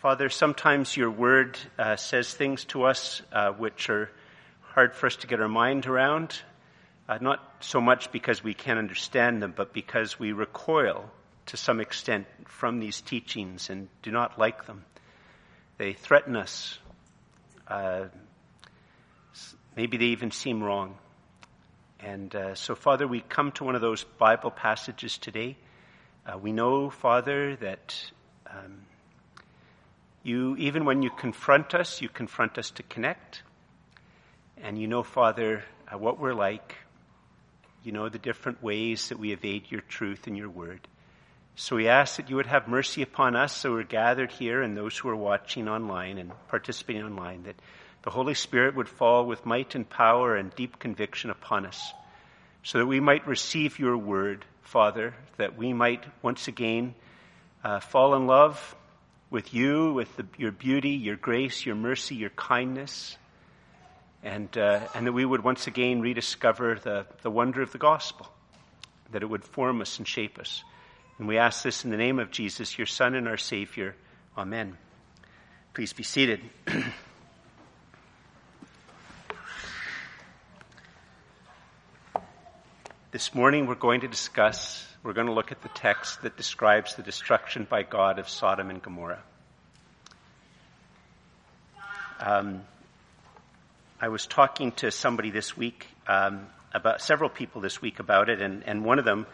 Father, sometimes your word uh, says things to us uh, which are hard for us to get our mind around, uh, not so much because we can't understand them, but because we recoil to some extent from these teachings and do not like them. They threaten us. Uh, maybe they even seem wrong. And uh, so, Father, we come to one of those Bible passages today. Uh, we know, Father, that um, you, even when you confront us, you confront us to connect. And you know, Father, uh, what we're like. You know the different ways that we evade your truth and your word. So we ask that you would have mercy upon us, so we're gathered here, and those who are watching online and participating online, that the Holy Spirit would fall with might and power and deep conviction upon us, so that we might receive your word, Father, that we might once again uh, fall in love with you, with the, your beauty, your grace, your mercy, your kindness, and, uh, and that we would once again rediscover the, the wonder of the gospel, that it would form us and shape us. And we ask this in the name of Jesus, your Son and our Savior. Amen. Please be seated. this morning we're going to discuss, we're going to look at the text that describes the destruction by God of Sodom and Gomorrah. Um, I was talking to somebody this week um, about several people this week about it, and, and one of them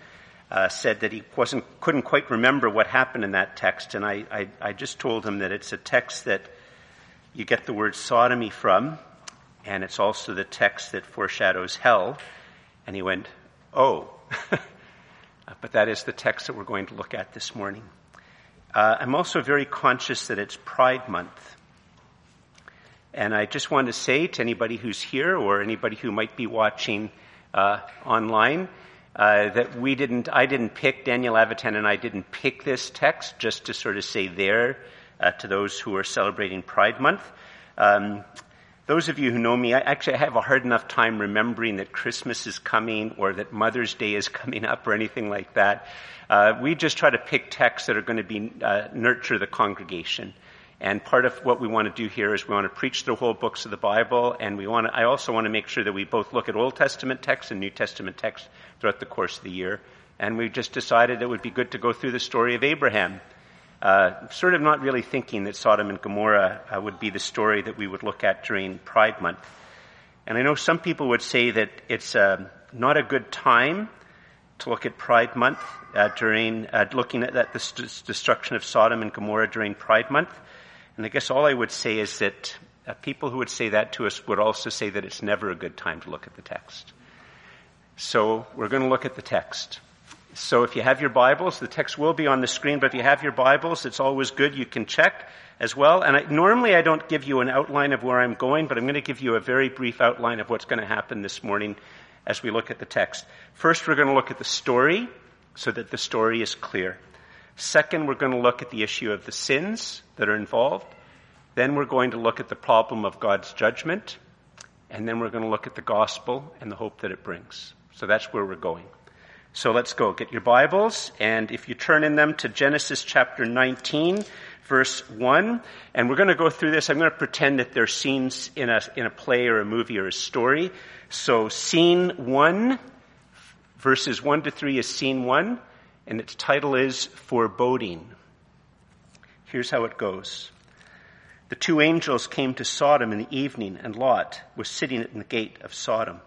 uh, said that he wasn't couldn't quite remember what happened in that text, and I, I, I just told him that it's a text that you get the word sodomy from, and it's also the text that foreshadows hell. And he went, "Oh." but that is the text that we're going to look at this morning. Uh, I'm also very conscious that it's Pride Month. And I just want to say to anybody who's here or anybody who might be watching uh, online uh, that we didn't, I didn't pick, Daniel Avitan and I didn't pick this text just to sort of say there uh, to those who are celebrating Pride Month. Um, those of you who know me, I actually have a hard enough time remembering that Christmas is coming or that Mother's Day is coming up or anything like that. Uh, we just try to pick texts that are going to be uh, nurture the congregation. And part of what we want to do here is we want to preach the whole books of the Bible, and we want to, I also want to make sure that we both look at Old Testament texts and New Testament texts throughout the course of the year. And we just decided it would be good to go through the story of Abraham. Uh, sort of not really thinking that Sodom and Gomorrah uh, would be the story that we would look at during Pride Month. And I know some people would say that it's uh, not a good time to look at Pride Month uh, during uh, looking at, the st- destruction of Sodom and Gomorrah during Pride Month. And I guess all I would say is that uh, people who would say that to us would also say that it's never a good time to look at the text. So we're going to look at the text. So if you have your Bibles, the text will be on the screen, but if you have your Bibles, it's always good. You can check as well. And I, normally I don't give you an outline of where I'm going, but I'm going to give you a very brief outline of what's going to happen this morning as we look at the text. First, we're going to look at the story so that the story is clear. Second, we're going to look at the issue of the sins that are involved. Then we're going to look at the problem of God's judgment. And then we're going to look at the gospel and the hope that it brings. So that's where we're going. So let's go. Get your Bibles, and if you turn in them to Genesis chapter 19, verse 1, and we're going to go through this. I'm going to pretend that they're scenes in a, in a play or a movie or a story. So scene 1, verses 1 to 3 is scene 1 and its title is Foreboding. Here's how it goes. The two angels came to Sodom in the evening, and Lot was sitting at the gate of Sodom.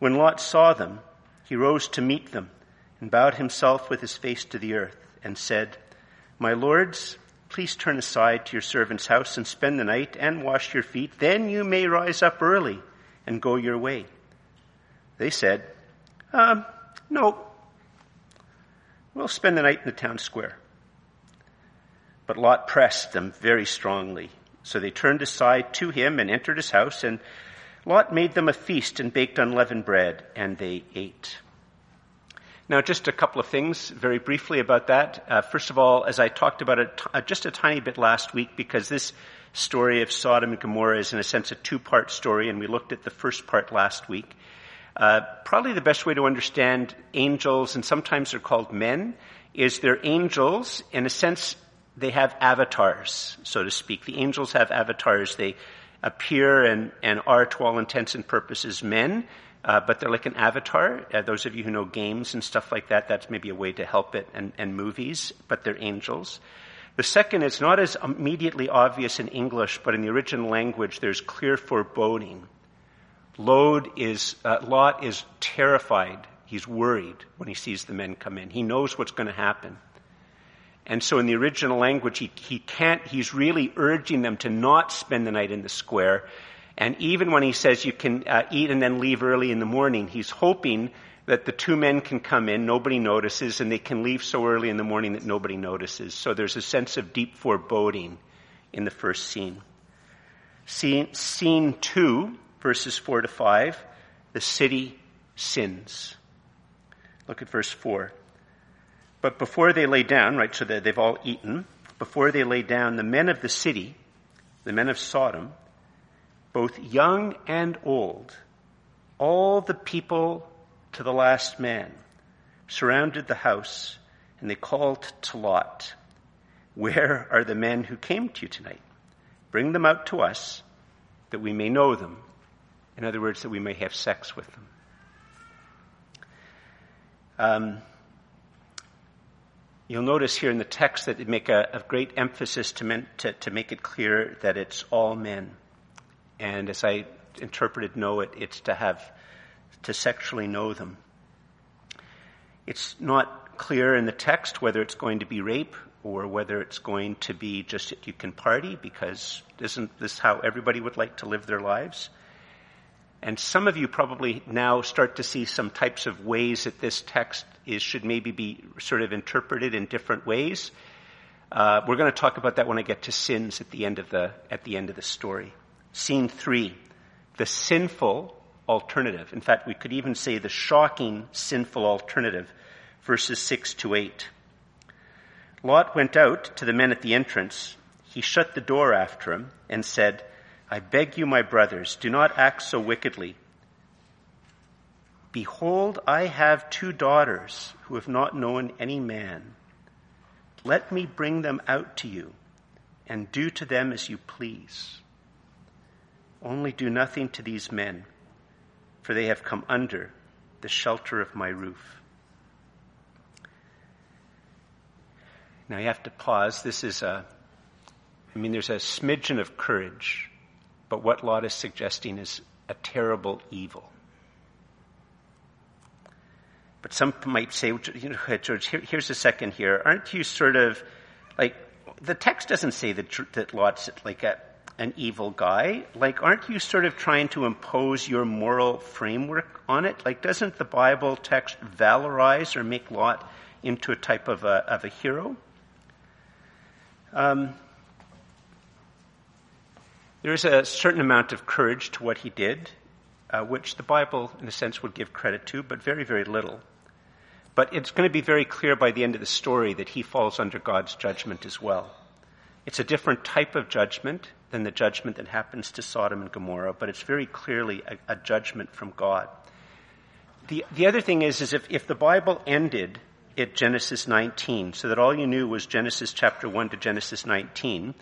When Lot saw them, he rose to meet them and bowed himself with his face to the earth and said, My lords, please turn aside to your servant's house and spend the night and wash your feet. Then you may rise up early and go your way. They said, um, No, We'll spend the night in the town square. But Lot pressed them very strongly. So they turned aside to him and entered his house, and Lot made them a feast and baked unleavened bread, and they ate. Now, just a couple of things very briefly about that. Uh, first of all, as I talked about it uh, just a tiny bit last week, because this story of Sodom and Gomorrah is in a sense a two-part story, and we looked at the first part last week. Uh, probably the best way to understand angels, and sometimes they're called men, is they're angels. In a sense, they have avatars, so to speak. The angels have avatars. They appear and, and are, to all intents and purposes, men, uh, but they're like an avatar. Uh, those of you who know games and stuff like that, that's maybe a way to help it, and, and movies, but they're angels. The second is not as immediately obvious in English, but in the original language, there's clear foreboding. Is, uh, Lot is terrified. He's worried when he sees the men come in. He knows what's going to happen. And so in the original language, he, he can't, he's really urging them to not spend the night in the square. And even when he says you can uh, eat and then leave early in the morning, he's hoping that the two men can come in, nobody notices, and they can leave so early in the morning that nobody notices. So there's a sense of deep foreboding in the first scene. Scene, scene two, verses four to five, the city sins. Look at verse four. But before they lay down, right, so they've all eaten, before they lay down, the men of the city, the men of Sodom, both young and old, all the people to the last man, surrounded the house, and they called to Lot, Where are the men who came to you tonight? Bring them out to us that we may know them. In other words, that we may have sex with them. Um, you'll notice here in the text that they make a, a great emphasis to, men, to, to make it clear that it's all men. And as I interpreted know it, it's to have to sexually know them. It's not clear in the text whether it's going to be rape or whether it's going to be just that you can party because isn't this how everybody would like to live their lives? And some of you probably now start to see some types of ways that this text is, should maybe be sort of interpreted in different ways. Uh, we're going to talk about that when I get to sins at the end of the, at the end of the story. Scene three. The sinful alternative. In fact, we could even say the shocking sinful alternative, verses 6 to 8. Lot went out to the men at the entrance. He shut the door after him and said, I beg you, my brothers, do not act so wickedly. Behold, I have two daughters who have not known any man. Let me bring them out to you and do to them as you please. Only do nothing to these men for they have come under the shelter of my roof. Now you have to pause. This is a, I mean, there's a smidgen of courage, but what Lot is suggesting is a terrible evil. But some might say, you know, George, here, here's a second here. Aren't you sort of like, the text doesn't say that, that Lot's like a, an evil guy. Like, aren't you sort of trying to impose your moral framework on it? Like, doesn't the Bible text valorize or make Lot into a type of a, of a hero? Um, there is a certain amount of courage to what he did, uh, which the Bible, in a sense, would give credit to, but very, very little. But it's going to be very clear by the end of the story that he falls under God's judgment as well. It's a different type of judgment than the judgment that happens to Sodom and Gomorrah, but it's very clearly a, a judgment from God. The, the other thing is, is if, if the Bible ended at Genesis 19, so that all you knew was Genesis chapter 1 to Genesis 19,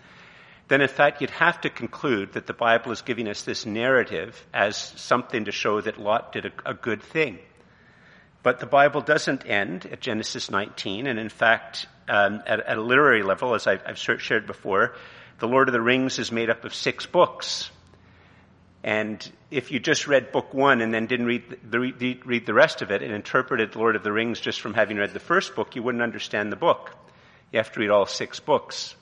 then in fact you'd have to conclude that the Bible is giving us this narrative as something to show that Lot did a, a good thing. But the Bible doesn't end at Genesis 19, and in fact, um, at, at, a literary level, as I've, I've shared before, the Lord of the Rings is made up of six books. And if you just read book one and then didn't read the, read the rest of it and interpreted Lord of the Rings just from having read the first book, you wouldn't understand the book. You have to read all six books.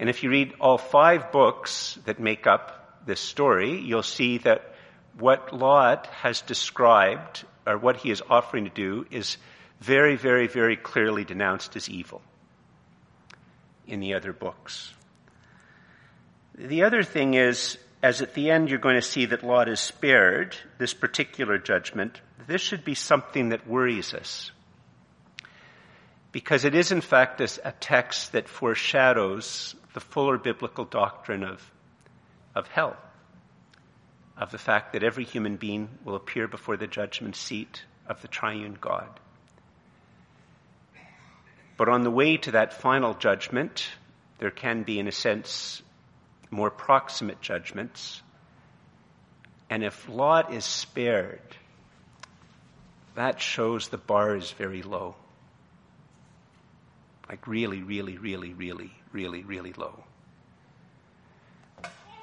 And if you read all five books that make up this story, you'll see that what Lot has described, or what he is offering to do, is very, very, very clearly denounced as evil in the other books. The other thing is, as at the end you're going to see that Lot is spared this particular judgment, this should be something that worries us. Because it is in fact a text that foreshadows the fuller biblical doctrine of, of hell. Of the fact that every human being will appear before the judgment seat of the triune God. But on the way to that final judgment, there can be, in a sense, more proximate judgments. And if Lot is spared, that shows the bar is very low. Like really, really, really, really, really, really low.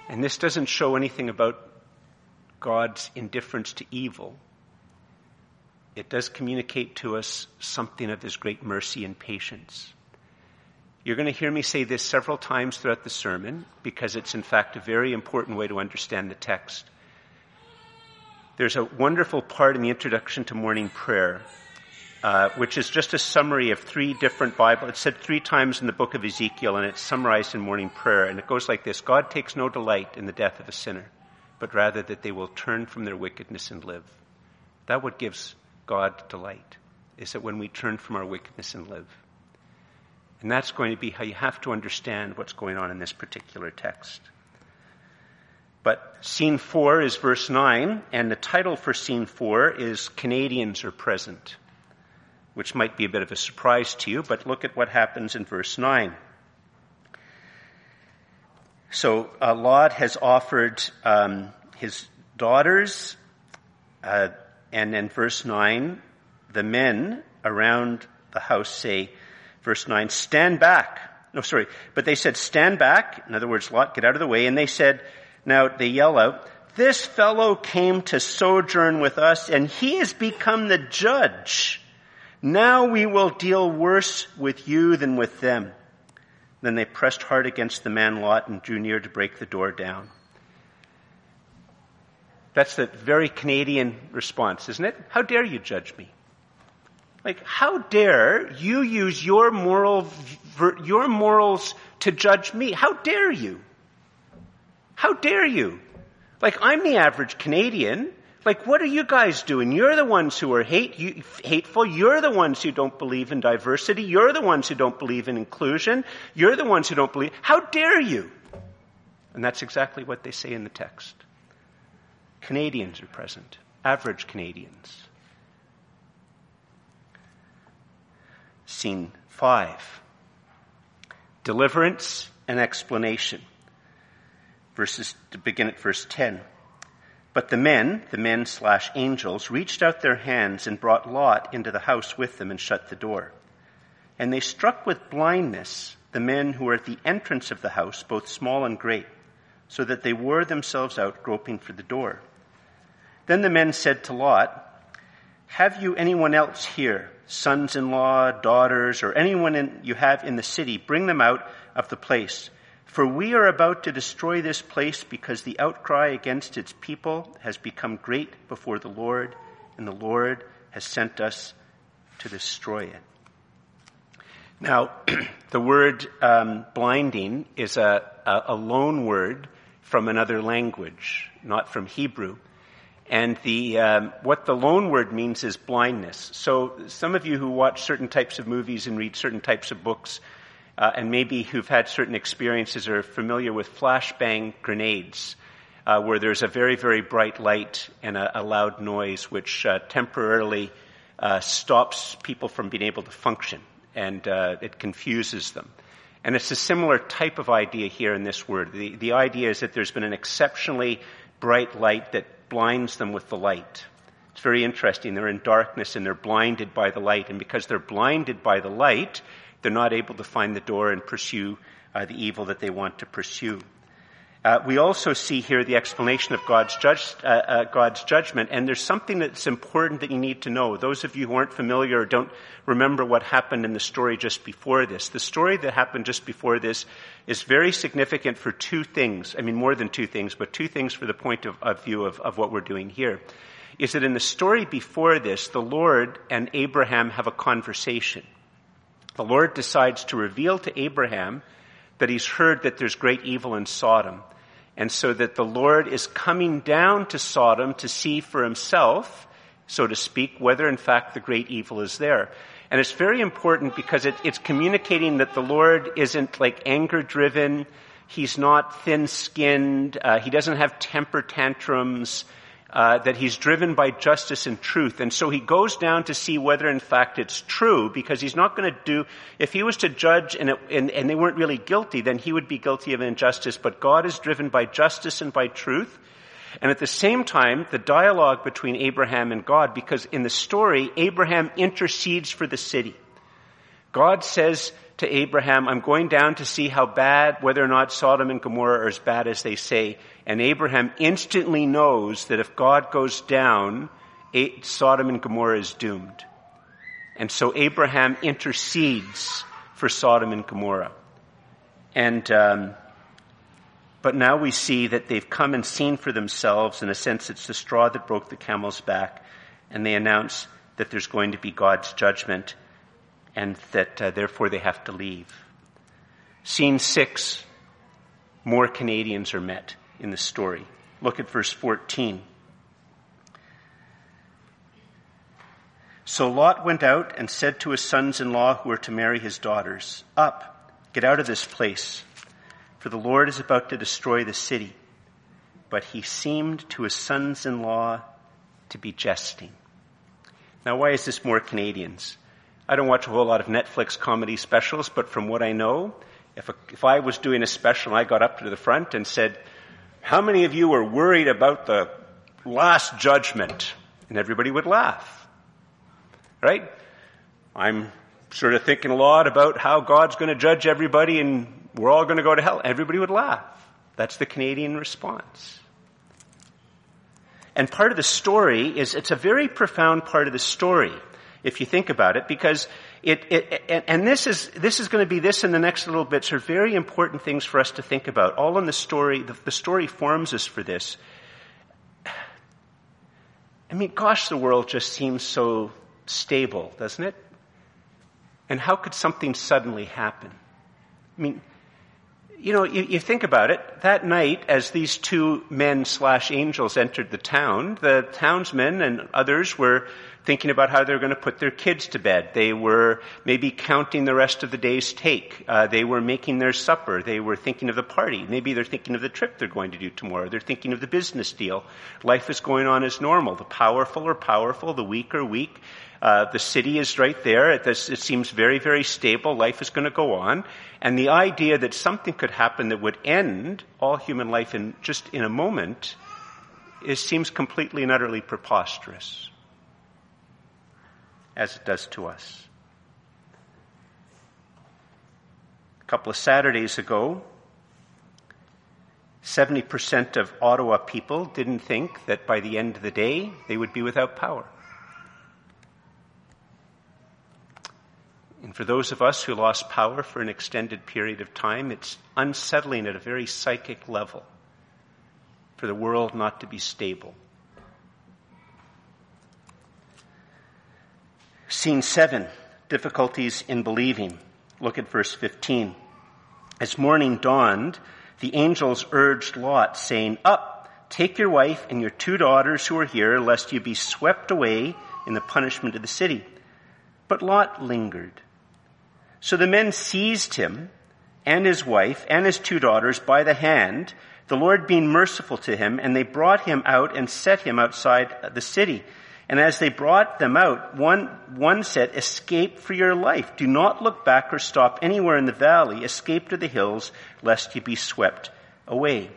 And this doesn't show anything about God's indifference to evil. It does communicate to us something of his great mercy and patience. You're going to hear me say this several times throughout the sermon because it's in fact a very important way to understand the text. There's a wonderful part in the introduction to morning prayer, uh, which is just a summary of three different Bible. It's said three times in the book of Ezekiel, and it's summarized in morning prayer. And it goes like this: God takes no delight in the death of a sinner, but rather that they will turn from their wickedness and live. That what gives God delight is that when we turn from our wickedness and live. And that's going to be how you have to understand what's going on in this particular text. But scene four is verse nine, and the title for scene four is Canadians are present, which might be a bit of a surprise to you, but look at what happens in verse nine. So uh, Lot has offered um, his daughters, uh, and in verse nine, the men around the house say, Verse 9, stand back. No, sorry. But they said, stand back. In other words, Lot, get out of the way. And they said, now they yell out, this fellow came to sojourn with us and he has become the judge. Now we will deal worse with you than with them. Then they pressed hard against the man Lot and drew near to break the door down. That's the very Canadian response, isn't it? How dare you judge me? Like, how dare you use your moral, your morals to judge me? How dare you? How dare you? Like, I'm the average Canadian. Like, what are you guys doing? You're the ones who are hate, you, hateful. You're the ones who don't believe in diversity. You're the ones who don't believe in inclusion. You're the ones who don't believe. How dare you? And that's exactly what they say in the text. Canadians are present. Average Canadians. Scene 5. Deliverance and explanation. Verses to begin at verse 10. But the men, the men slash angels, reached out their hands and brought Lot into the house with them and shut the door. And they struck with blindness the men who were at the entrance of the house, both small and great, so that they wore themselves out groping for the door. Then the men said to Lot, Have you anyone else here sons-in-law, daughters, or anyone in, you have in the city, bring them out of the place. For we are about to destroy this place because the outcry against its people has become great before the Lord, and the Lord has sent us to destroy it. Now, the word um, blinding is a, a, a loan word from another language, not from Hebrew. And the, um, what the loan word means is blindness. So some of you who watch certain types of movies and read certain types of books, uh, and maybe who've had certain experiences are familiar with flashbang grenades, uh, where there's a very, very bright light and a, a loud noise which uh, temporarily uh, stops people from being able to function, and uh, it confuses them. And it's a similar type of idea here in this word. The, the idea is that there's been an exceptionally bright light that blinds them with the light. It's very interesting. They're in darkness and they're blinded by the light. And because they're blinded by the light, they're not able to find the door and pursue uh, the evil that they want to pursue. Uh, we also see here the explanation of God's, judge, uh, uh, God's judgment, and there's something that's important that you need to know. Those of you who aren't familiar or don't remember what happened in the story just before this, the story that happened just before this is very significant for two things. I mean, more than two things, but two things for the point of, of view of, of what we're doing here. Is that in the story before this, the Lord and Abraham have a conversation. The Lord decides to reveal to Abraham that he's heard that there's great evil in Sodom. And so that the Lord is coming down to Sodom to see for himself, so to speak, whether in fact the great evil is there. And it's very important because it, it's communicating that the Lord isn't like anger driven. He's not thin skinned. Uh, he doesn't have temper tantrums. Uh, that he's driven by justice and truth. And so he goes down to see whether in fact it's true because he's not going to do, if he was to judge and, it, and, and they weren't really guilty, then he would be guilty of injustice. But God is driven by justice and by truth. And at the same time, the dialogue between Abraham and God, because in the story, Abraham intercedes for the city. God says to Abraham, I'm going down to see how bad, whether or not Sodom and Gomorrah are as bad as they say. And Abraham instantly knows that if God goes down, Sodom and Gomorrah is doomed. And so Abraham intercedes for Sodom and Gomorrah. And, um, but now we see that they've come and seen for themselves. In a sense, it's the straw that broke the camel's back. And they announce that there's going to be God's judgment and that uh, therefore they have to leave. Scene six, more Canadians are met in the story. Look at verse 14. So Lot went out and said to his sons in law who were to marry his daughters, Up, get out of this place, for the Lord is about to destroy the city. But he seemed to his sons in law to be jesting. Now, why is this more Canadians? I don't watch a whole lot of Netflix comedy specials, but from what I know, if, a, if I was doing a special and I got up to the front and said, how many of you are worried about the last judgment? And everybody would laugh. Right? I'm sort of thinking a lot about how God's going to judge everybody and we're all going to go to hell. Everybody would laugh. That's the Canadian response. And part of the story is, it's a very profound part of the story, if you think about it, because it, it, and this is, this is going to be this in the next little bits are very important things for us to think about. All in the story, the, the story forms us for this. I mean, gosh, the world just seems so stable, doesn't it? And how could something suddenly happen? I mean, you know, you, you, think about it. That night, as these two men slash angels entered the town, the townsmen and others were thinking about how they're going to put their kids to bed. They were maybe counting the rest of the day's take. Uh, they were making their supper. They were thinking of the party. Maybe they're thinking of the trip they're going to do tomorrow. They're thinking of the business deal. Life is going on as normal. The powerful are powerful. The weak are weak. Uh, the city is right there. It, it seems very, very stable. Life is going to go on. And the idea that something could happen that would end all human life in just in a moment is, seems completely and utterly preposterous as it does to us. A couple of Saturdays ago, 70% of Ottawa people didn't think that by the end of the day they would be without power. And for those of us who lost power for an extended period of time, it's unsettling at a very psychic level for the world not to be stable. Scene 7 Difficulties in Believing. Look at verse 15. As morning dawned, the angels urged Lot, saying, Up, take your wife and your two daughters who are here, lest you be swept away in the punishment of the city. But Lot lingered. So the men seized him and his wife and his two daughters by the hand, the Lord being merciful to him, and they brought him out and set him outside the city. And as they brought them out, one, one said, escape for your life. Do not look back or stop anywhere in the valley. Escape to the hills, lest you be swept away.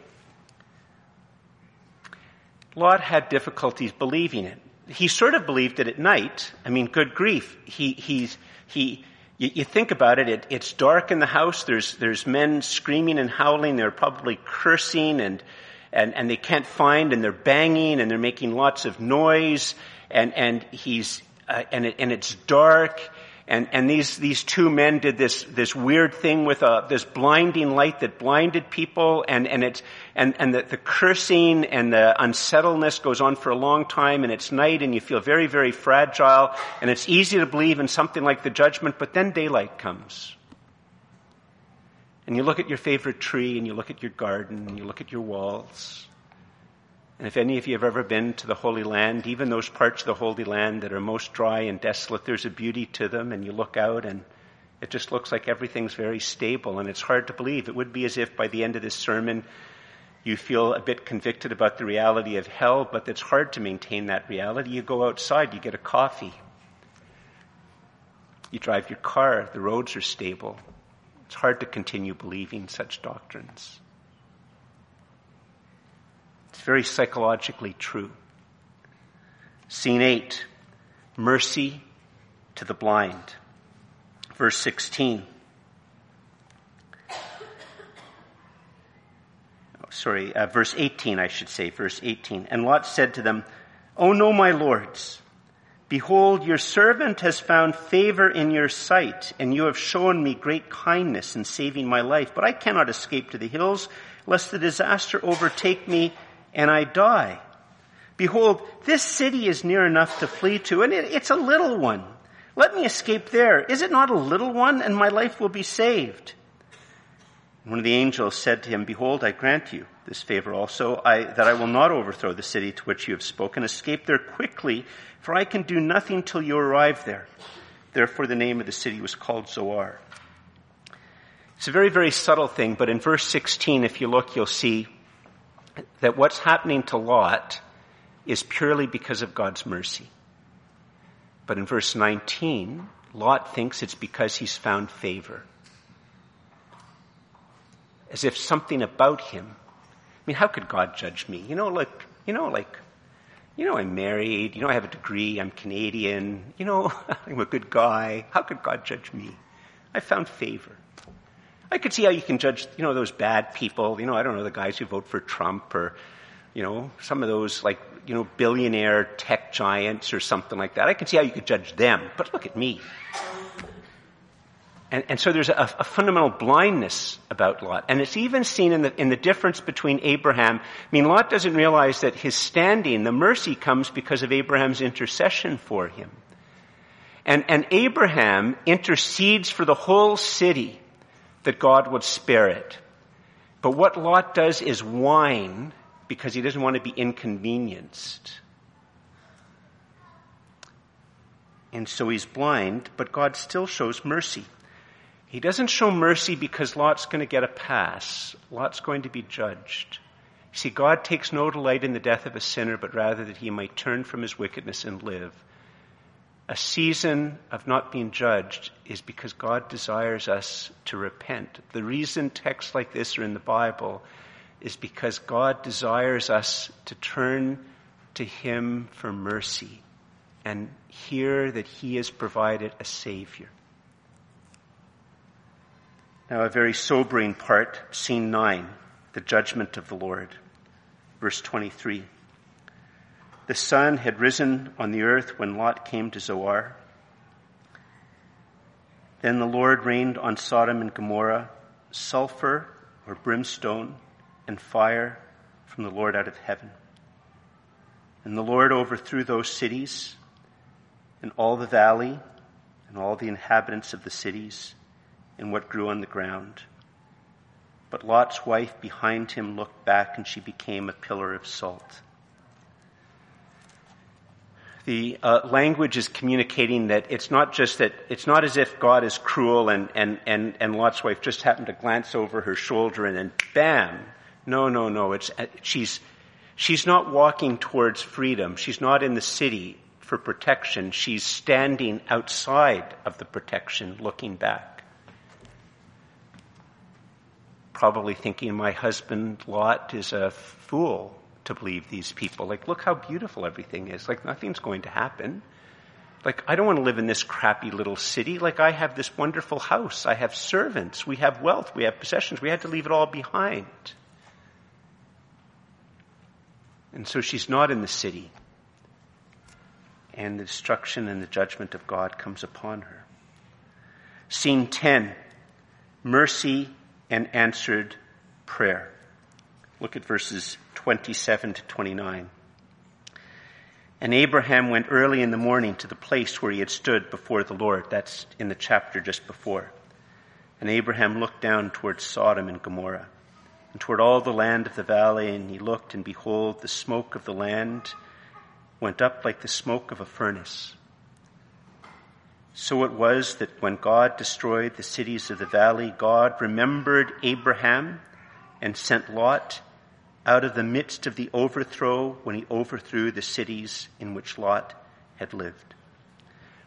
Lot had difficulties believing it. He sort of believed it at night. I mean, good grief. He, he's, he, you, think about it, it, it's dark in the house. There's, there's men screaming and howling. They're probably cursing and, and, and they can't find and they're banging and they're making lots of noise and and he's uh, and it, and it's dark. And, and these, these two men did this, this weird thing with a, uh, this blinding light that blinded people and, and it's, and, and the, the cursing and the unsettledness goes on for a long time and it's night and you feel very, very fragile and it's easy to believe in something like the judgment, but then daylight comes. And you look at your favorite tree and you look at your garden and you look at your walls and if any of you have ever been to the Holy Land, even those parts of the Holy Land that are most dry and desolate, there's a beauty to them, and you look out and it just looks like everything's very stable, and it's hard to believe. It would be as if by the end of this sermon, you feel a bit convicted about the reality of hell, but it's hard to maintain that reality. You go outside, you get a coffee. You drive your car, the roads are stable. It's hard to continue believing such doctrines. It's very psychologically true. Scene 8 Mercy to the blind. Verse 16. sorry, uh, verse 18, I should say, verse 18. And Lot said to them, Oh no, my lords, behold, your servant has found favor in your sight, and you have shown me great kindness in saving my life, but I cannot escape to the hills, lest the disaster overtake me and I die. Behold, this city is near enough to flee to, and it, it's a little one. Let me escape there. Is it not a little one, and my life will be saved? One of the angels said to him, Behold, I grant you this favor also, I, that I will not overthrow the city to which you have spoken. Escape there quickly, for I can do nothing till you arrive there. Therefore, the name of the city was called Zoar. It's a very, very subtle thing, but in verse 16, if you look, you'll see that what's happening to Lot is purely because of God's mercy. But in verse 19, Lot thinks it's because he's found favor as if something about him. I mean, how could God judge me? You know, like, you know, like, you know, I'm married. You know, I have a degree. I'm Canadian. You know, I'm a good guy. How could God judge me? I found favor. I could see how you can judge, you know, those bad people. You know, I don't know, the guys who vote for Trump or, you know, some of those, like, you know, billionaire tech giants or something like that. I can see how you could judge them. But look at me. And, and so there's a, a, fundamental blindness about Lot. And it's even seen in the, in the difference between Abraham. I mean, Lot doesn't realize that his standing, the mercy comes because of Abraham's intercession for him. And, and Abraham intercedes for the whole city that God would spare it. But what Lot does is whine because he doesn't want to be inconvenienced. And so he's blind, but God still shows mercy. He doesn't show mercy because Lot's going to get a pass. Lot's going to be judged. See, God takes no delight in the death of a sinner, but rather that he might turn from his wickedness and live. A season of not being judged is because God desires us to repent. The reason texts like this are in the Bible is because God desires us to turn to him for mercy and hear that he has provided a Savior. Now, a very sobering part, scene 9, the judgment of the Lord. Verse 23. The sun had risen on the earth when Lot came to Zoar. Then the Lord rained on Sodom and Gomorrah sulfur or brimstone and fire from the Lord out of heaven. And the Lord overthrew those cities and all the valley and all the inhabitants of the cities and what grew on the ground. But Lot's wife behind him looked back and she became a pillar of salt. The uh, language is communicating that it's not just that, it's not as if God is cruel and, and, and, and Lot's wife just happened to glance over her shoulder and then bam. No, no, no. It's, uh, she's, she's not walking towards freedom. She's not in the city for protection. She's standing outside of the protection looking back probably thinking my husband Lot is a fool to believe these people. Like, look how beautiful everything is. Like, nothing's going to happen. Like, I don't want to live in this crappy little city. Like, I have this wonderful house. I have servants. We have wealth. We have possessions. We had to leave it all behind. And so she's not in the city. And the destruction and the judgment of God comes upon her. Scene 10 Mercy and answered prayer. Look at verses 27 to 29. And Abraham went early in the morning to the place where he had stood before the Lord. That's in the chapter just before. And Abraham looked down toward Sodom and Gomorrah and toward all the land of the valley, and he looked, and behold, the smoke of the land went up like the smoke of a furnace. So it was that when God destroyed the cities of the valley, God remembered Abraham and sent Lot out of the midst of the overthrow when he overthrew the cities in which Lot had lived.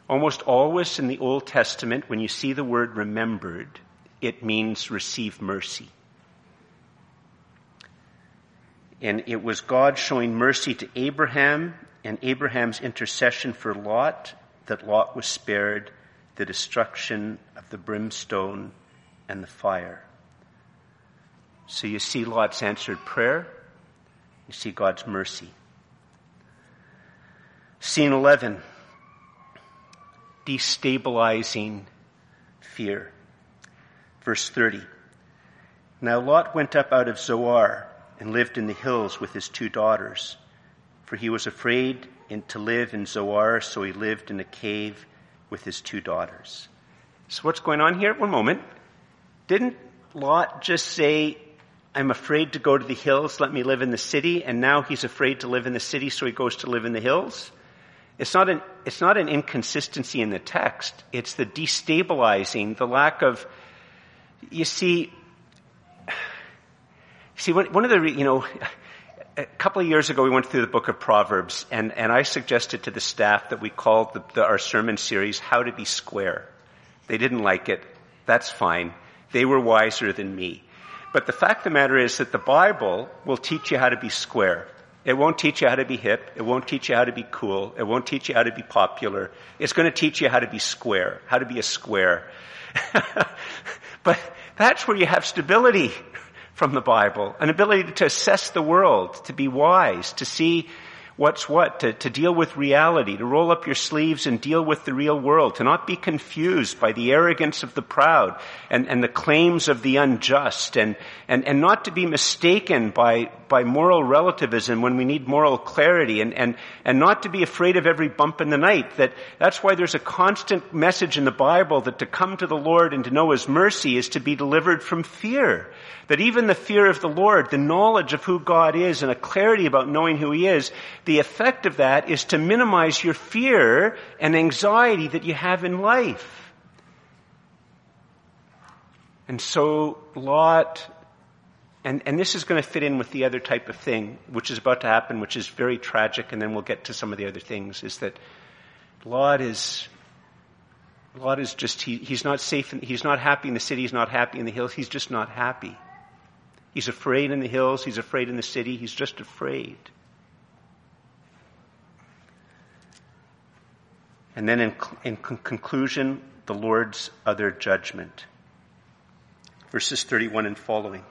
Almost always in the Old Testament, when you see the word remembered, it means receive mercy. And it was God showing mercy to Abraham and Abraham's intercession for Lot that Lot was spared the destruction of the brimstone and the fire. So you see Lot's answered prayer. You see God's mercy. Scene 11 destabilizing fear. Verse 30. Now Lot went up out of Zoar and lived in the hills with his two daughters, for he was afraid in, to live in Zoar, so he lived in a cave with his two daughters. So what's going on here? One moment. Didn't Lot just say, I'm afraid to go to the hills, let me live in the city, and now he's afraid to live in the city, so he goes to live in the hills? It's not an, it's not an inconsistency in the text. It's the destabilizing, the lack of, you see, see, one of the, you know, a couple of years ago we went through the book of Proverbs and, and I suggested to the staff that we called the, the, our sermon series How to Be Square. They didn't like it. That's fine. They were wiser than me. But the fact of the matter is that the Bible will teach you how to be square. It won't teach you how to be hip. It won't teach you how to be cool. It won't teach you how to be popular. It's going to teach you how to be square, how to be a square. but that's where you have stability from the Bible, an ability to assess the world, to be wise, to see what's what, to, to deal with reality, to roll up your sleeves and deal with the real world, to not be confused by the arrogance of the proud and, and the claims of the unjust, and, and, and not to be mistaken by, by moral relativism when we need moral clarity, and, and, and not to be afraid of every bump in the night. That, that's why there's a constant message in the Bible that to come to the Lord and to know His mercy is to be delivered from fear. That even the fear of the Lord, the knowledge of who God is and a clarity about knowing who He is, the effect of that is to minimize your fear and anxiety that you have in life. And so Lot, and, and this is going to fit in with the other type of thing, which is about to happen, which is very tragic, and then we'll get to some of the other things, is that Lot is, Lot is just, he, he's not safe, in, he's not happy in the city, he's not happy in the hills, he's just not happy. He's afraid in the hills, he's afraid in the city, he's just afraid. And then in, in conclusion, the Lord's other judgment. Verses 31 and following.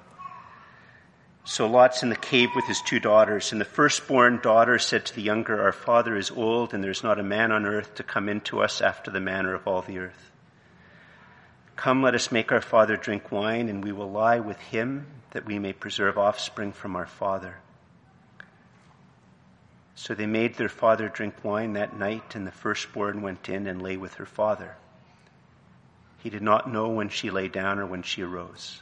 So Lot's in the cave with his two daughters, and the firstborn daughter said to the younger, Our father is old, and there's not a man on earth to come in to us after the manner of all the earth. Come, let us make our father drink wine, and we will lie with him, that we may preserve offspring from our father. So they made their father drink wine that night, and the firstborn went in and lay with her father. He did not know when she lay down or when she arose.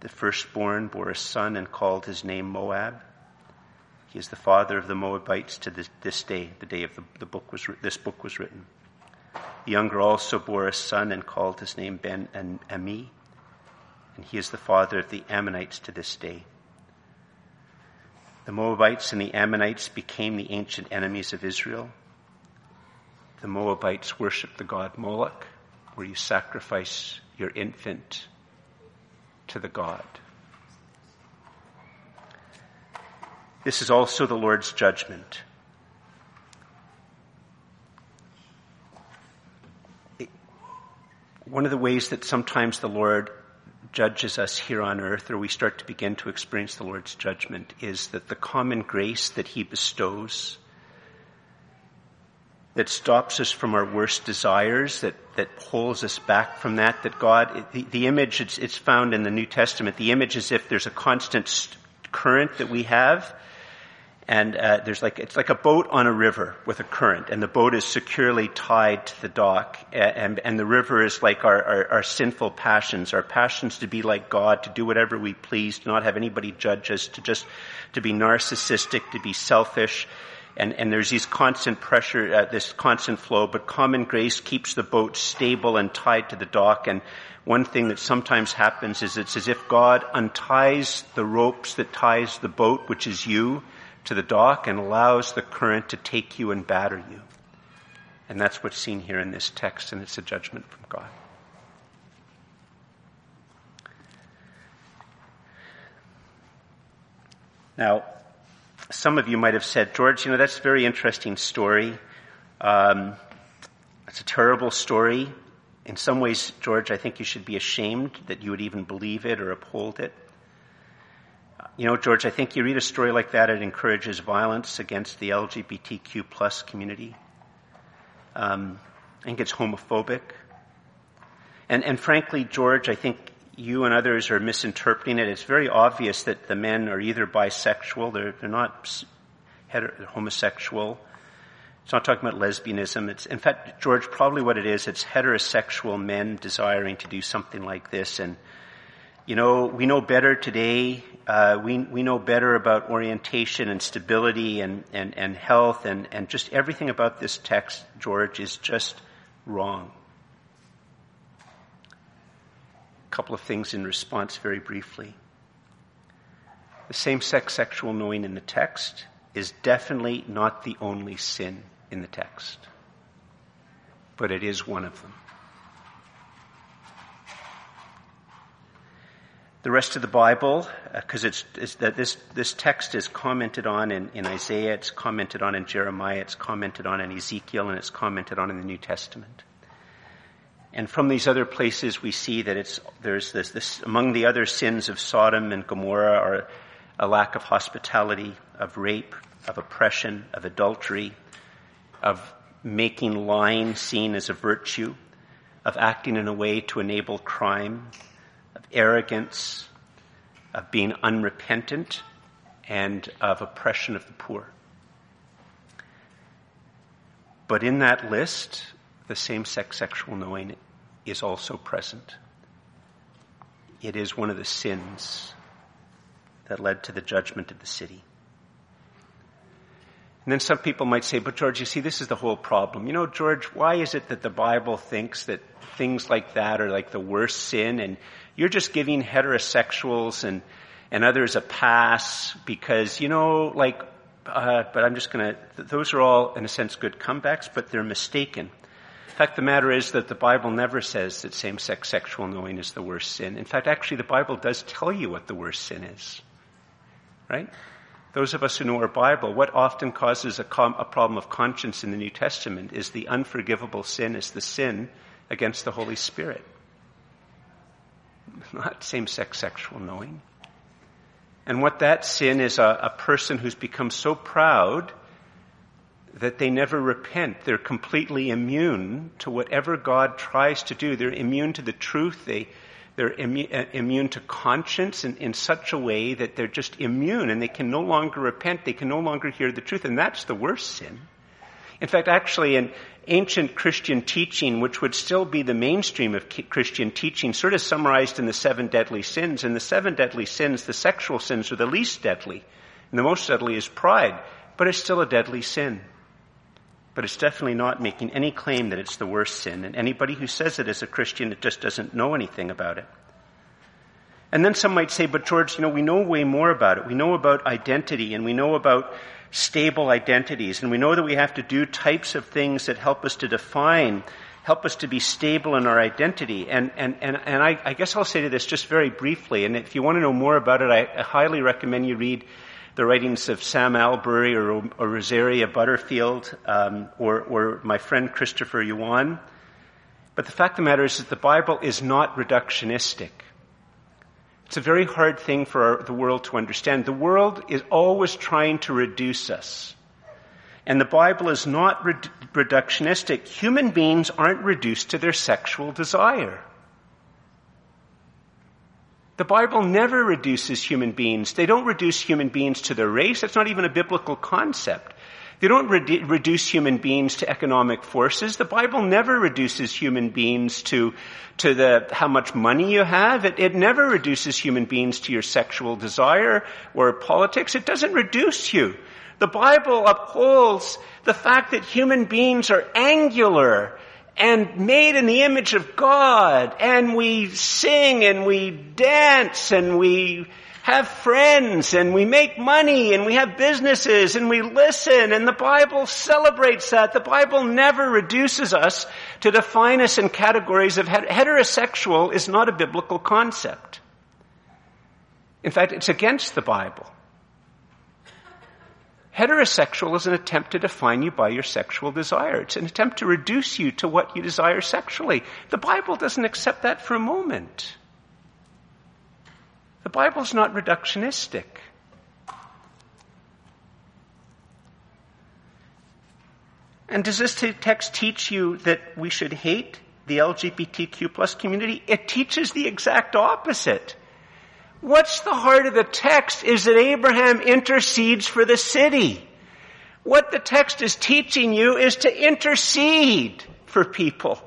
The firstborn bore a son and called his name Moab. He is the father of the Moabites to this, this day, the day of the, the book was, this book was written. The younger also bore a son and called his name Ben and Ami, and he is the father of the Ammonites to this day. The Moabites and the Ammonites became the ancient enemies of Israel. The Moabites worshiped the god Moloch, where you sacrifice your infant to the god. This is also the Lord's judgment. one of the ways that sometimes the Lord judges us here on earth, or we start to begin to experience the Lord's judgment, is that the common grace that He bestows, that stops us from our worst desires, that, that pulls us back from that, that God, the, the image, it's, it's found in the New Testament, the image is if there's a constant current that we have. And uh, there's like it's like a boat on a river with a current, and the boat is securely tied to the dock, and and the river is like our, our, our sinful passions, our passions to be like God, to do whatever we please, to not have anybody judge us, to just to be narcissistic, to be selfish, and and there's these constant pressure, uh, this constant flow. But common grace keeps the boat stable and tied to the dock, and one thing that sometimes happens is it's as if God unties the ropes that ties the boat, which is you to the dock and allows the current to take you and batter you. And that's what's seen here in this text, and it's a judgment from God. Now, some of you might have said, George, you know, that's a very interesting story. Um, it's a terrible story. In some ways, George, I think you should be ashamed that you would even believe it or uphold it. You know, George, I think you read a story like that, it encourages violence against the LGBTQ plus community. Um, I think it's homophobic. And, and frankly, George, I think you and others are misinterpreting it. It's very obvious that the men are either bisexual, they're, they're not they're homosexual. It's not talking about lesbianism. It's, in fact, George, probably what it is, it's heterosexual men desiring to do something like this and you know, we know better today. Uh, we, we know better about orientation and stability and, and, and health and, and just everything about this text, George, is just wrong. A couple of things in response very briefly. The same sex sexual knowing in the text is definitely not the only sin in the text, but it is one of them. the rest of the Bible, because uh, it's, it's, that this, this text is commented on in, in Isaiah, it's commented on in Jeremiah, it's commented on in Ezekiel, and it's commented on in the New Testament. And from these other places, we see that it's, there's this, this, among the other sins of Sodom and Gomorrah are a lack of hospitality, of rape, of oppression, of adultery, of making lying seen as a virtue, of acting in a way to enable crime, of arrogance, of being unrepentant, and of oppression of the poor. But in that list, the same sex sexual knowing is also present. It is one of the sins that led to the judgment of the city. And then some people might say, but George, you see, this is the whole problem. You know, George, why is it that the Bible thinks that things like that are like the worst sin and you're just giving heterosexuals and, and others a pass because, you know, like, uh, but I'm just gonna, those are all, in a sense, good comebacks, but they're mistaken. In fact, the matter is that the Bible never says that same-sex sexual knowing is the worst sin. In fact, actually, the Bible does tell you what the worst sin is. Right? Those of us who know our Bible, what often causes a, com- a problem of conscience in the New Testament is the unforgivable sin, is the sin against the Holy Spirit not same sex sexual knowing. And what that sin is a, a person who's become so proud that they never repent. They're completely immune to whatever God tries to do. They're immune to the truth. They, they're immu- uh, immune to conscience in, in such a way that they're just immune and they can no longer repent. They can no longer hear the truth. And that's the worst sin. In fact, actually, in ancient Christian teaching, which would still be the mainstream of Christian teaching, sort of summarized in the seven deadly sins. In the seven deadly sins, the sexual sins are the least deadly. And the most deadly is pride. But it's still a deadly sin. But it's definitely not making any claim that it's the worst sin. And anybody who says it as a Christian, it just doesn't know anything about it. And then some might say, but George, you know, we know way more about it. We know about identity and we know about stable identities. And we know that we have to do types of things that help us to define, help us to be stable in our identity. And, and, and, and I, I guess I'll say to this just very briefly. And if you want to know more about it, I highly recommend you read the writings of Sam Allberry or, or Rosaria Butterfield um, or, or my friend Christopher Yuan. But the fact of the matter is that the Bible is not reductionistic. It's a very hard thing for our, the world to understand. The world is always trying to reduce us. And the Bible is not reductionistic. Human beings aren't reduced to their sexual desire. The Bible never reduces human beings. They don't reduce human beings to their race. That's not even a biblical concept. They don't re- reduce human beings to economic forces. The Bible never reduces human beings to, to the, how much money you have. It, it never reduces human beings to your sexual desire or politics. It doesn't reduce you. The Bible upholds the fact that human beings are angular and made in the image of God, and we sing and we dance and we have friends and we make money and we have businesses and we listen and the Bible celebrates that. The Bible never reduces us to define us in categories of heterosexual is not a biblical concept. In fact, it's against the Bible. Heterosexual is an attempt to define you by your sexual desire. It's an attempt to reduce you to what you desire sexually. The Bible doesn't accept that for a moment. The Bible's not reductionistic. And does this text teach you that we should hate the LGBTQ plus community? It teaches the exact opposite. What's the heart of the text is that Abraham intercedes for the city. What the text is teaching you is to intercede for people.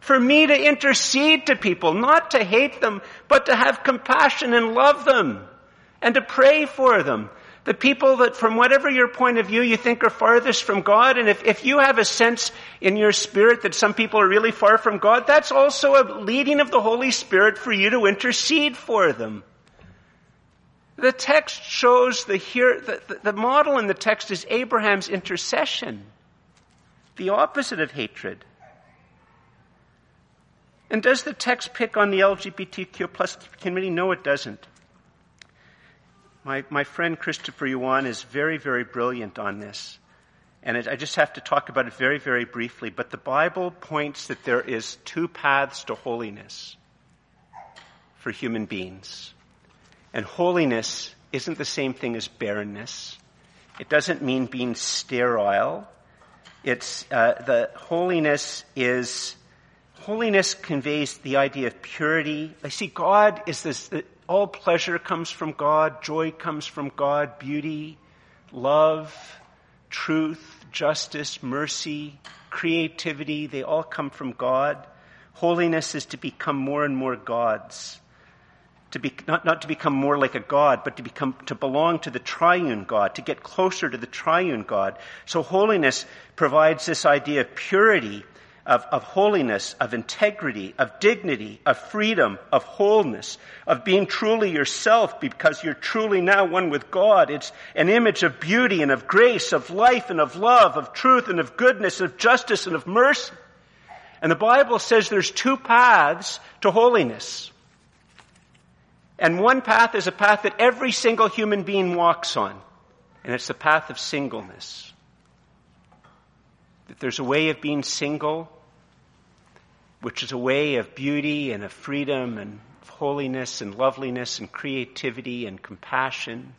For me to intercede to people, not to hate them, but to have compassion and love them and to pray for them. The people that from whatever your point of view you think are farthest from God, and if, if you have a sense in your spirit that some people are really far from God, that's also a leading of the Holy Spirit for you to intercede for them. The text shows the, here, the, the model in the text is Abraham's intercession, the opposite of hatred. And does the text pick on the LGBTQ plus community? No, it doesn't. My, my friend Christopher Yuan is very, very brilliant on this. And it, I just have to talk about it very, very briefly. But the Bible points that there is two paths to holiness for human beings. And holiness isn't the same thing as barrenness. It doesn't mean being sterile. It's, uh, the holiness is, holiness conveys the idea of purity. I see God is this, all pleasure comes from God, joy comes from God, beauty, love, truth, justice, mercy, creativity, they all come from God. Holiness is to become more and more God's to be, not, not to become more like a God, but to become, to belong to the triune God, to get closer to the triune God. So holiness provides this idea of purity, of, of holiness, of integrity, of dignity, of freedom, of wholeness, of being truly yourself because you're truly now one with God. It's an image of beauty and of grace, of life and of love, of truth and of goodness, of justice and of mercy. And the Bible says there's two paths to holiness. And one path is a path that every single human being walks on, and it's the path of singleness. That there's a way of being single, which is a way of beauty and of freedom and of holiness and loveliness and creativity and compassion.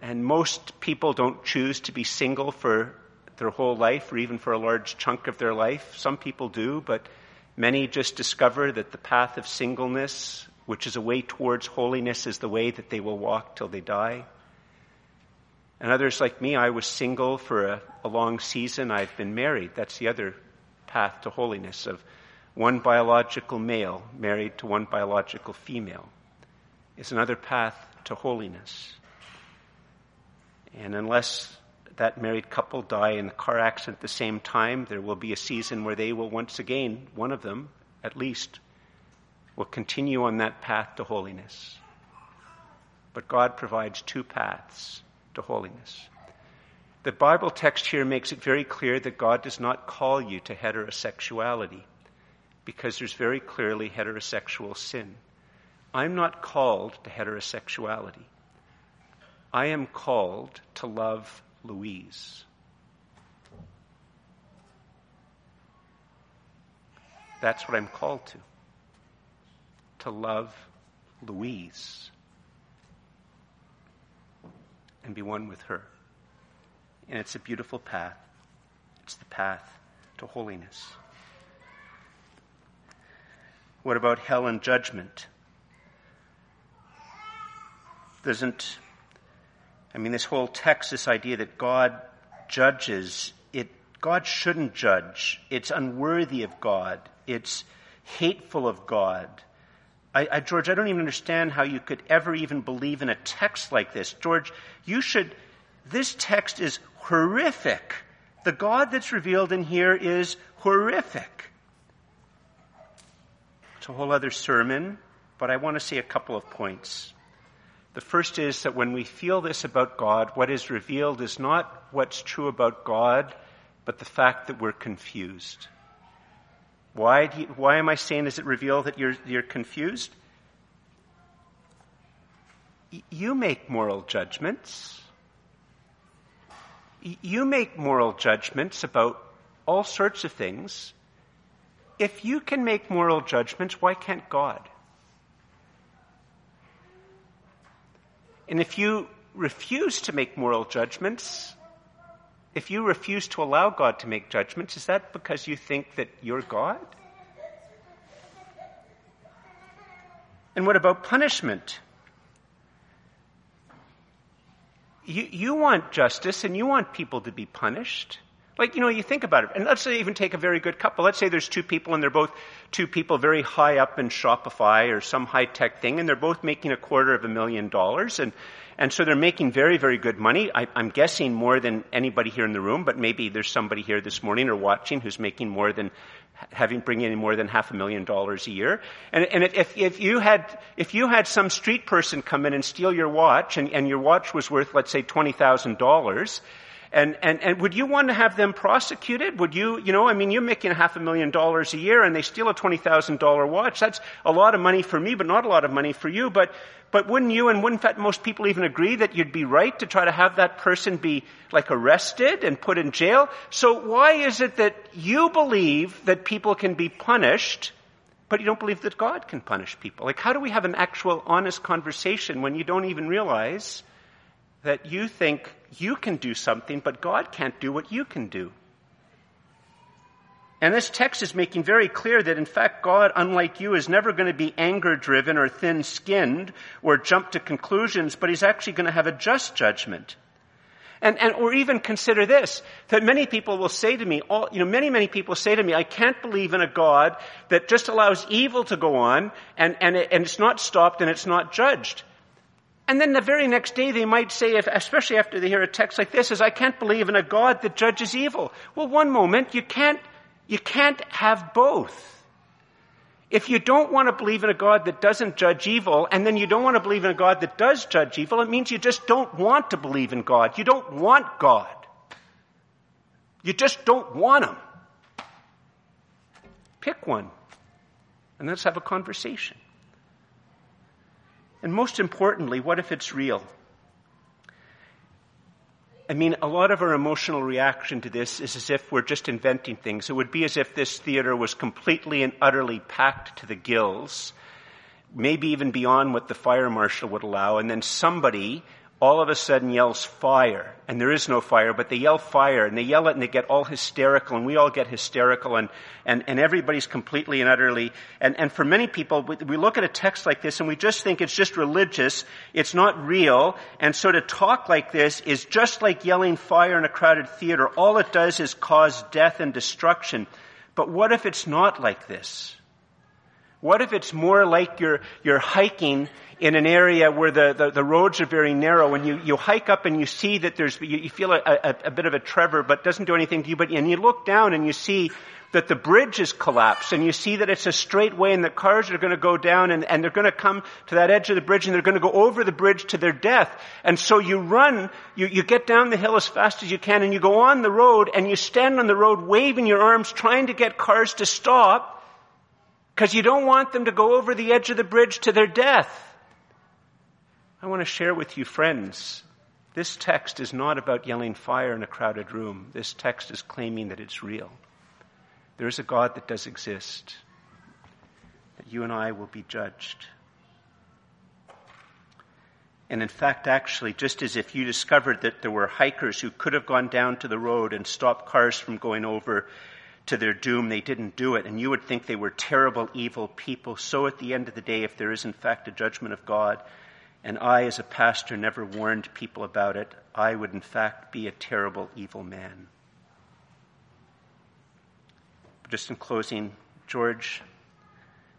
And most people don't choose to be single for their whole life or even for a large chunk of their life. Some people do, but Many just discover that the path of singleness, which is a way towards holiness, is the way that they will walk till they die. And others like me, I was single for a, a long season. I've been married. That's the other path to holiness of one biological male married to one biological female is another path to holiness. And unless that married couple die in a car accident at the same time, there will be a season where they will once again, one of them at least, will continue on that path to holiness. But God provides two paths to holiness. The Bible text here makes it very clear that God does not call you to heterosexuality because there's very clearly heterosexual sin. I'm not called to heterosexuality. I am called to love Louise. That's what I'm called to. To love Louise and be one with her. And it's a beautiful path. It's the path to holiness. What about hell and judgment? Doesn't, I mean, this whole text, this idea that God judges, it, God shouldn't judge. It's unworthy of God. It's hateful of God. I, I, George, I don't even understand how you could ever even believe in a text like this. George, you should, this text is horrific. The God that's revealed in here is horrific. It's a whole other sermon, but I want to say a couple of points. The first is that when we feel this about God, what is revealed is not what's true about God, but the fact that we're confused. Why, you, why am I saying is it revealed that you're, you're confused? You make moral judgments. You make moral judgments about all sorts of things. If you can make moral judgments, why can't God? And if you refuse to make moral judgments, if you refuse to allow God to make judgments, is that because you think that you're God? And what about punishment? You, you want justice and you want people to be punished. Like, you know, you think about it. And let's say even take a very good couple. Let's say there's two people and they're both two people very high up in Shopify or some high tech thing and they're both making a quarter of a million dollars and, and so they're making very, very good money. I, I'm guessing more than anybody here in the room, but maybe there's somebody here this morning or watching who's making more than having bringing in more than half a million dollars a year. And, and if, if you had if you had some street person come in and steal your watch, and, and your watch was worth, let's say, twenty thousand dollars, and, and, and would you want to have them prosecuted? Would you, you know, I mean, you're making half a million dollars a year and they steal a $20,000 watch. That's a lot of money for me, but not a lot of money for you. But, but wouldn't you and wouldn't most people even agree that you'd be right to try to have that person be like arrested and put in jail? So why is it that you believe that people can be punished, but you don't believe that God can punish people? Like, how do we have an actual honest conversation when you don't even realize that you think you can do something, but God can't do what you can do. And this text is making very clear that in fact God, unlike you, is never going to be anger driven or thin skinned or jump to conclusions, but he's actually going to have a just judgment. And, and, or even consider this, that many people will say to me, all, you know, many, many people say to me, I can't believe in a God that just allows evil to go on and, and, it, and it's not stopped and it's not judged. And then the very next day they might say, if, especially after they hear a text like this, is I can't believe in a God that judges evil. Well, one moment, you can't, you can't have both. If you don't want to believe in a God that doesn't judge evil, and then you don't want to believe in a God that does judge evil, it means you just don't want to believe in God. You don't want God. You just don't want Him. Pick one, and let's have a conversation. And most importantly, what if it's real? I mean, a lot of our emotional reaction to this is as if we're just inventing things. It would be as if this theater was completely and utterly packed to the gills, maybe even beyond what the fire marshal would allow, and then somebody all of a sudden yells fire, and there is no fire, but they yell fire, and they yell it and they get all hysterical, and we all get hysterical, and, and, and everybody's completely and utterly, and, and for many people, we, we look at a text like this and we just think it's just religious, it's not real, and so to talk like this is just like yelling fire in a crowded theater. All it does is cause death and destruction. But what if it's not like this? What if it's more like you're, you're hiking in an area where the, the, the, roads are very narrow and you, you hike up and you see that there's, you, you feel a, a, a, bit of a trevor but doesn't do anything to you, but, and you look down and you see that the bridge is collapsed and you see that it's a straight way and the cars are going to go down and, and they're going to come to that edge of the bridge and they're going to go over the bridge to their death. And so you run, you, you get down the hill as fast as you can and you go on the road and you stand on the road waving your arms trying to get cars to stop because you don't want them to go over the edge of the bridge to their death. I want to share with you, friends, this text is not about yelling fire in a crowded room. This text is claiming that it's real. There is a God that does exist, that you and I will be judged. And in fact, actually, just as if you discovered that there were hikers who could have gone down to the road and stopped cars from going over to their doom, they didn't do it. And you would think they were terrible, evil people. So at the end of the day, if there is in fact a judgment of God, and I as a pastor never warned people about it, I would in fact be a terrible, evil man. Just in closing, George,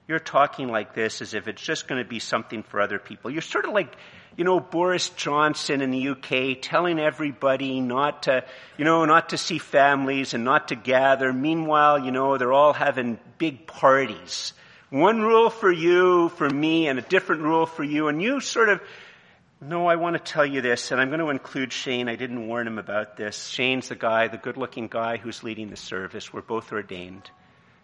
you're talking like this as if it's just going to be something for other people. You're sort of like, you know, Boris Johnson in the UK telling everybody not to, you know, not to see families and not to gather. Meanwhile, you know, they're all having big parties. One rule for you, for me, and a different rule for you. And you sort of, no, I want to tell you this, and I'm going to include Shane. I didn't warn him about this. Shane's the guy, the good looking guy who's leading the service. We're both ordained.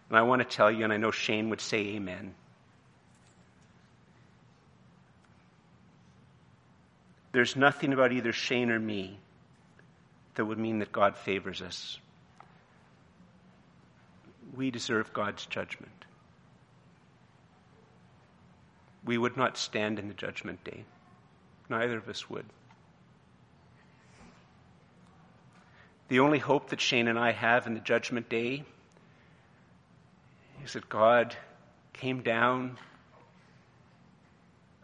And I want to tell you, and I know Shane would say amen. There's nothing about either Shane or me that would mean that God favors us. We deserve God's judgment. We would not stand in the judgment day. Neither of us would. The only hope that Shane and I have in the judgment day is that God came down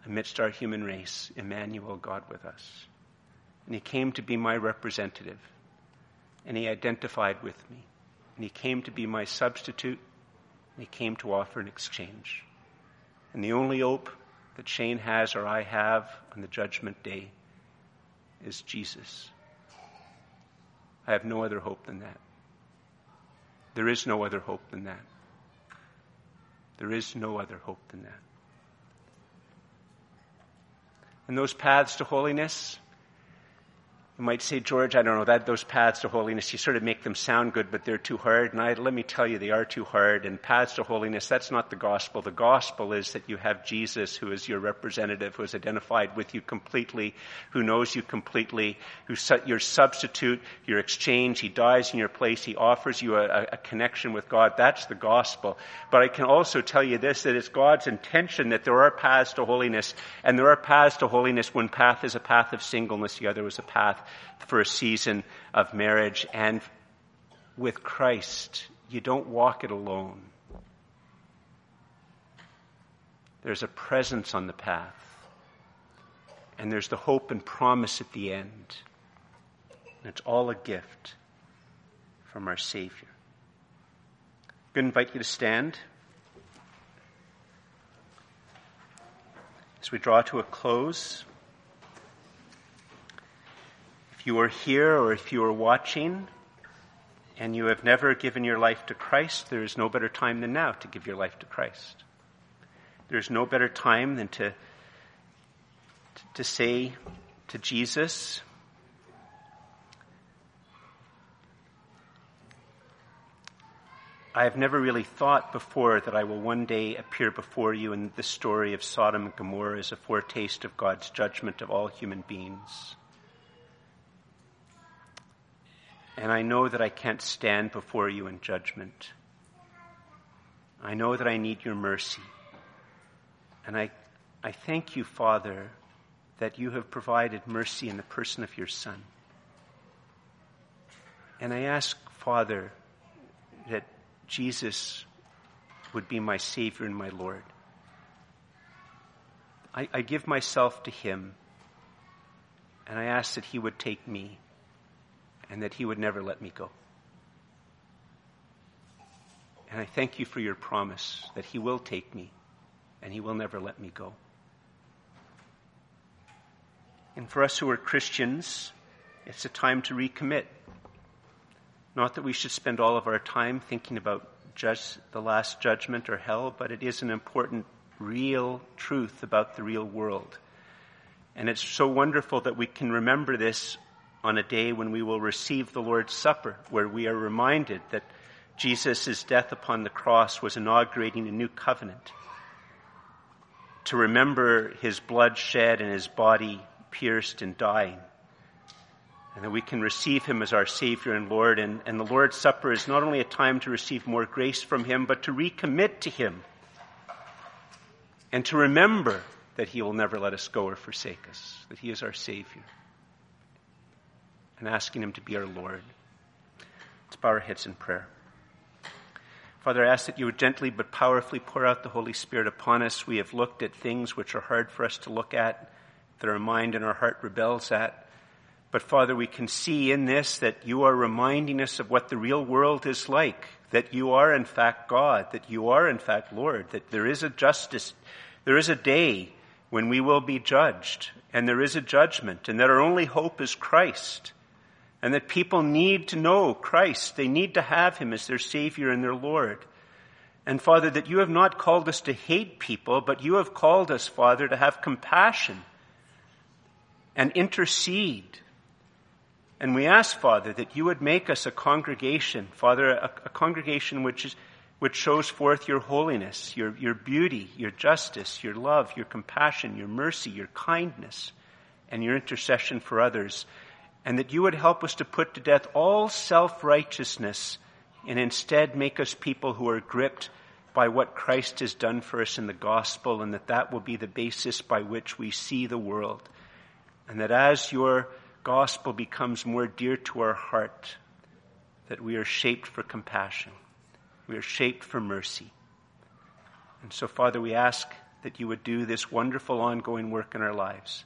amidst our human race, Emmanuel, God with us. And he came to be my representative. And he identified with me. And he came to be my substitute. And he came to offer an exchange. And the only hope that Shane has or I have on the judgment day is Jesus. I have no other hope than that. There is no other hope than that. There is no other hope than that. And those paths to holiness, you might say, George, I don't know, that those paths to holiness, you sort of make them sound good, but they're too hard. And I, let me tell you, they are too hard. And paths to holiness, that's not the gospel. The gospel is that you have Jesus who is your representative, who is identified with you completely, who knows you completely, who's your substitute, your exchange. He dies in your place. He offers you a, a connection with God. That's the gospel. But I can also tell you this, that it's God's intention that there are paths to holiness. And there are paths to holiness. One path is a path of singleness. The other is a path for a season of marriage. And with Christ, you don't walk it alone. There's a presence on the path. And there's the hope and promise at the end. And it's all a gift from our Savior. I'm going to invite you to stand. As we draw to a close, if you are here or if you are watching and you have never given your life to Christ, there is no better time than now to give your life to Christ. There's no better time than to, to say to Jesus, I have never really thought before that I will one day appear before you and the story of Sodom and Gomorrah is a foretaste of God's judgment of all human beings. And I know that I can't stand before you in judgment. I know that I need your mercy. And I, I thank you, Father, that you have provided mercy in the person of your Son. And I ask, Father, that Jesus would be my Savior and my Lord. I, I give myself to Him, and I ask that He would take me and that He would never let me go. And I thank you for your promise that He will take me and He will never let me go. And for us who are Christians, it's a time to recommit. Not that we should spend all of our time thinking about just the last judgment or hell, but it is an important, real truth about the real world. And it's so wonderful that we can remember this on a day when we will receive the Lord's Supper, where we are reminded that Jesus' death upon the cross was inaugurating a new covenant. To remember his blood shed and his body pierced and dying. And that we can receive him as our Savior and Lord. And, and the Lord's Supper is not only a time to receive more grace from him, but to recommit to him. And to remember that he will never let us go or forsake us, that he is our Savior and asking Him to be our Lord. Let's bow our heads in prayer. Father, I ask that you would gently but powerfully pour out the Holy Spirit upon us. We have looked at things which are hard for us to look at, that our mind and our heart rebels at. But Father, we can see in this that you are reminding us of what the real world is like, that you are in fact God, that you are in fact Lord, that there is a justice, there is a day when we will be judged, and there is a judgment, and that our only hope is Christ, and that people need to know Christ. They need to have Him as their Savior and their Lord. And Father, that you have not called us to hate people, but you have called us, Father, to have compassion and intercede and we ask, Father, that you would make us a congregation, Father, a, a congregation which is, which shows forth your holiness, your, your beauty, your justice, your love, your compassion, your mercy, your kindness, and your intercession for others. And that you would help us to put to death all self-righteousness and instead make us people who are gripped by what Christ has done for us in the gospel and that that will be the basis by which we see the world. And that as your gospel becomes more dear to our heart, that we are shaped for compassion. We are shaped for mercy. And so, Father, we ask that you would do this wonderful ongoing work in our lives.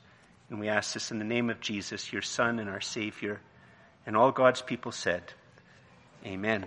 And we ask this in the name of Jesus, your Son and our Savior. And all God's people said, Amen.